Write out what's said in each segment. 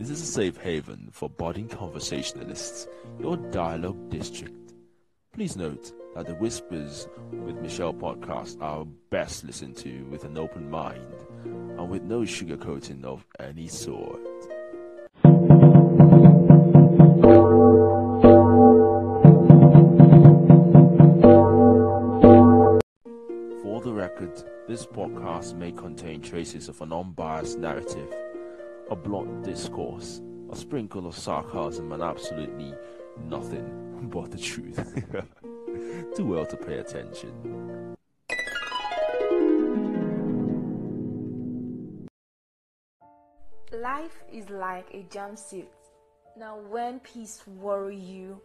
This is a safe haven for budding conversationalists, your dialogue district. Please note that the Whispers with Michelle podcast are best listened to with an open mind and with no sugarcoating of any sort. For the record, this podcast may contain traces of an unbiased narrative, a blunt discourse, a sprinkle of sarcasm, and absolutely nothing but the truth. Too well to pay attention. Life is like a jumpsuit. Now, when peace worry you,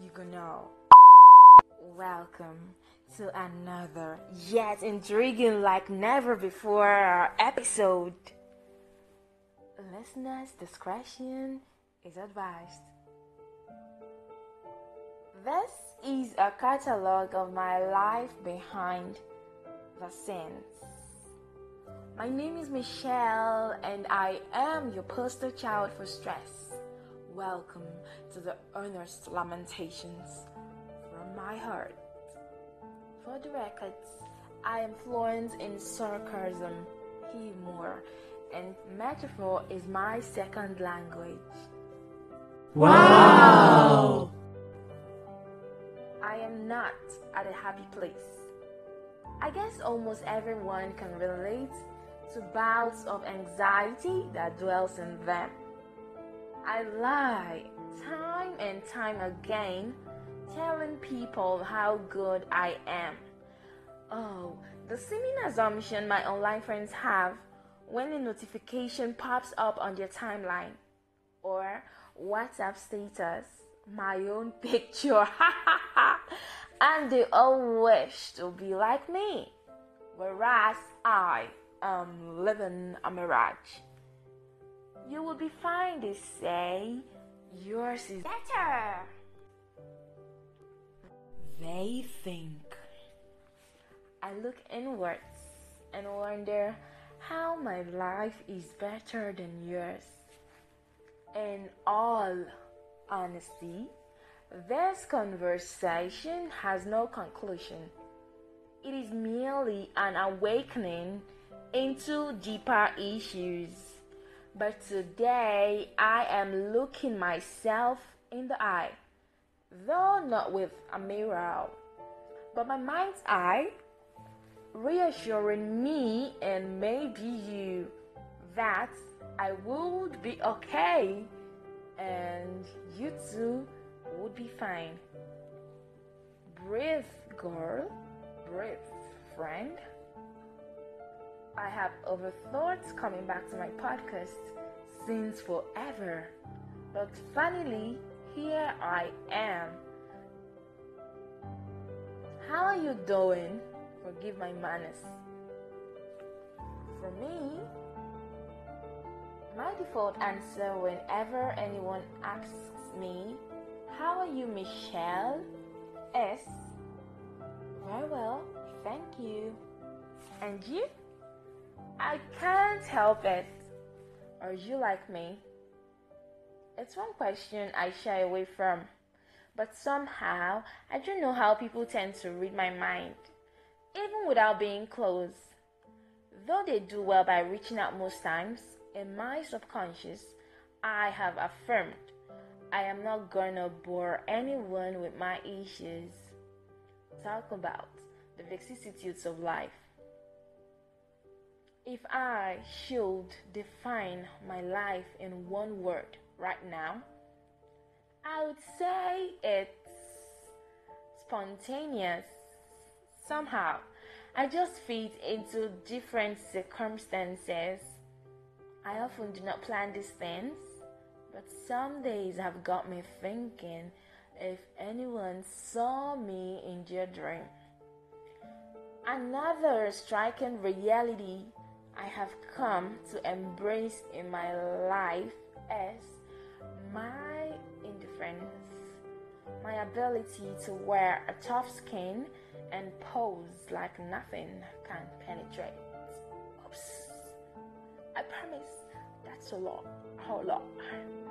you go know. Welcome to another yet intriguing like never before episode. Listeners' discretion is advised. This is a catalog of my life behind the scenes. My name is Michelle, and I am your poster child for stress. Welcome to the earnest lamentations from my heart. For the records, I am fluent in sarcasm, humor, and metaphor is my second language. Wow! I am not at a happy place. I guess almost everyone can relate to bouts of anxiety that dwells in them. I lie time and time again, telling people how good I am. Oh, the seeming assumption my online friends have when a notification pops up on your timeline or WhatsApp status, my own picture, and they all wish to be like me, whereas I am living a mirage. You will be fine, they say. Yours is better. They think. I look inwards and wonder how my life is better than yours. In all honesty, this conversation has no conclusion. It is merely an awakening into deeper issues. But today I am looking myself in the eye, though not with a mirror, but my mind's eye, reassuring me and maybe you that I would be okay and you too would be fine. Breathe, girl. Breathe, friend. I have overthoughts coming back to my podcast since forever. But finally, here I am. How are you doing? Forgive my manners. For me, my default answer whenever anyone asks me, How are you, Michelle? is Very well, thank you. And you? I can't help it. Are you like me? It's one question I shy away from, but somehow I don't know how people tend to read my mind, even without being close. Though they do well by reaching out most times, in my subconscious, I have affirmed I am not gonna bore anyone with my issues. Talk about the vicissitudes of life. If I should define my life in one word right now, I would say it's spontaneous. Somehow, I just fit into different circumstances. I often do not plan these things, but some days have got me thinking if anyone saw me in their dream. Another striking reality I have come to embrace in my life is my indifference, my ability to wear a tough skin and pose like nothing can penetrate. Oops. I promise That's a lot. A whole lot.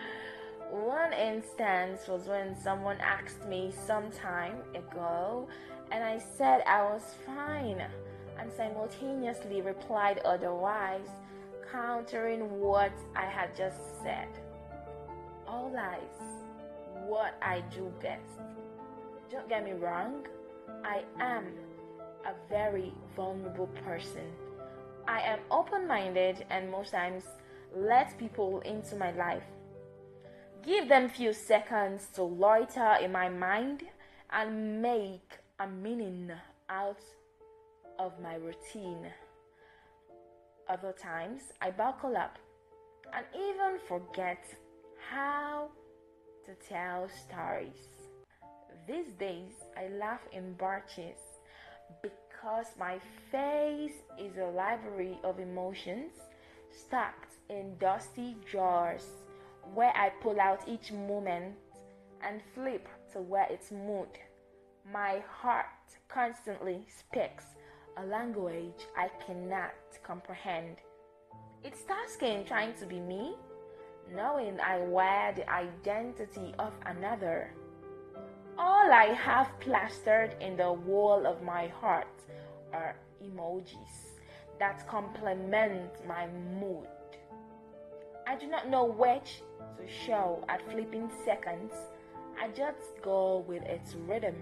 One instance was when someone asked me some time ago, and I said I was fine, and simultaneously replied otherwise, countering what I had just said. All lies, what I do best. Don't get me wrong, I am a very vulnerable person. I am open minded and most times let people into my life Give them few seconds to loiter in my mind and make a meaning out of my routine. Other times I buckle up and even forget how to tell stories. These days I laugh in batches because my face is a library of emotions stacked in dusty jars where I pull out each moment and flip to where it's mood. My heart constantly speaks a language I cannot comprehend. It's tasking trying to be me, knowing I wear the identity of another. All I have plastered in the wall of my heart are emojis that complement my mood. I do not know which to show at flipping seconds, I just go with its rhythm.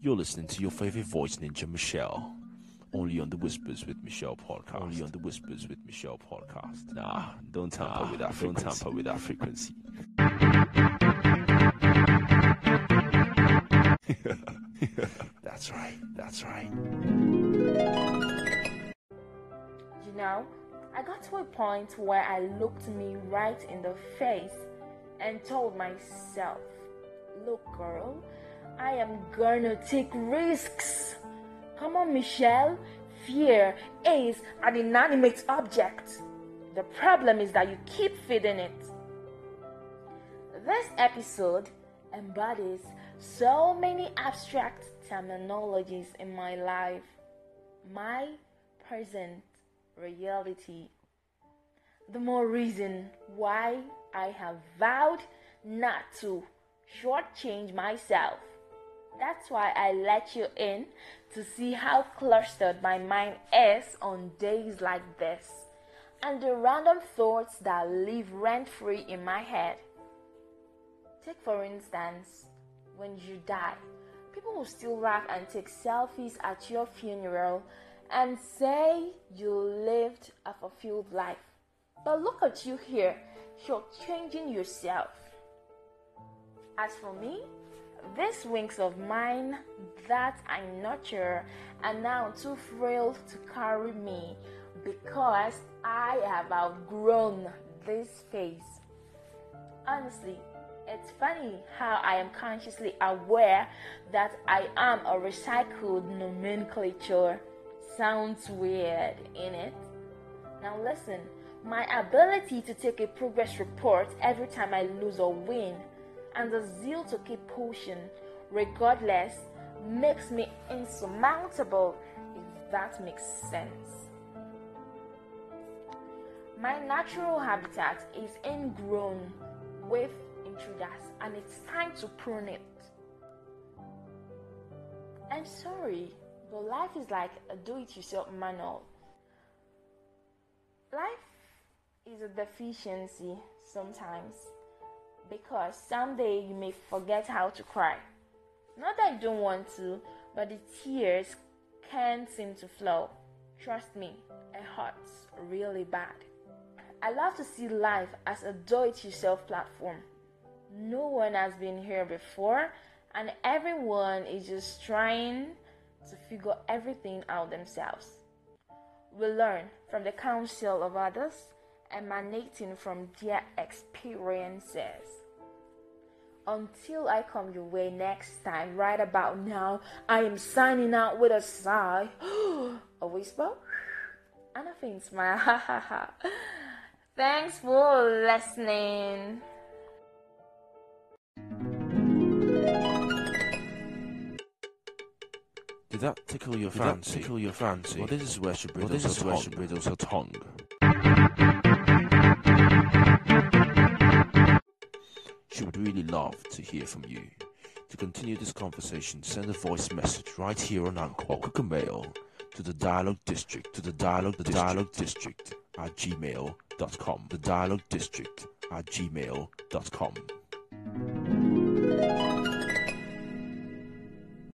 You're listening to your favorite voice, Ninja Michelle. Only on the Whispers with Michelle podcast. Only on the Whispers with Michelle podcast. Nah, don't tamper nah, with that. Don't tamper with that frequency. that's right. That's right You know, I got to a point where I looked me right in the face and told myself, Look, girl, I am gonna take risks. Come on, Michelle. Fear is an inanimate object. The problem is that you keep feeding it. This episode embodies so many abstract terminologies in my life. My present reality, the more reason why I have vowed not to shortchange myself. That's why I let you in to see how clustered my mind is on days like this and the random thoughts that live rent free in my head. Take, for instance, when you die, people will still laugh and take selfies at your funeral and say you lived a fulfilled life. But look at you here, you're changing yourself. As for me, these wings of mine that I nurture are now too frail to carry me because I have outgrown this phase. Honestly, it's funny how I am consciously aware that I am a recycled nomenclature sounds weird, in it? Now listen, my ability to take a progress report every time I lose or win, and the zeal to keep pushing, regardless, makes me insurmountable, if that makes sense. My natural habitat is ingrown with intruders, and it's time to prune it. I'm sorry. But life is like a do it yourself manual. Life is a deficiency sometimes because someday you may forget how to cry. Not that you don't want to, but the tears can't seem to flow. Trust me, it hurts really bad. I love to see life as a do it yourself platform. No one has been here before, and everyone is just trying to figure everything out themselves. We learn from the counsel of others, emanating from their experiences. Until I come your way next time, right about now, I am signing out with a sigh, a whisper, and a faint smile. Thanks for listening. Did that tickle your Did fancy? that tickle your fancy? Well, this is where she Well, this is where she bridles her tongue. She would really love to hear from you. To continue this conversation, send a voice message right here on Anchor or cook a mail to the Dialogue District to the Dialogue the Dialogue District at gmail.com. The Dialogue District at gmail.com.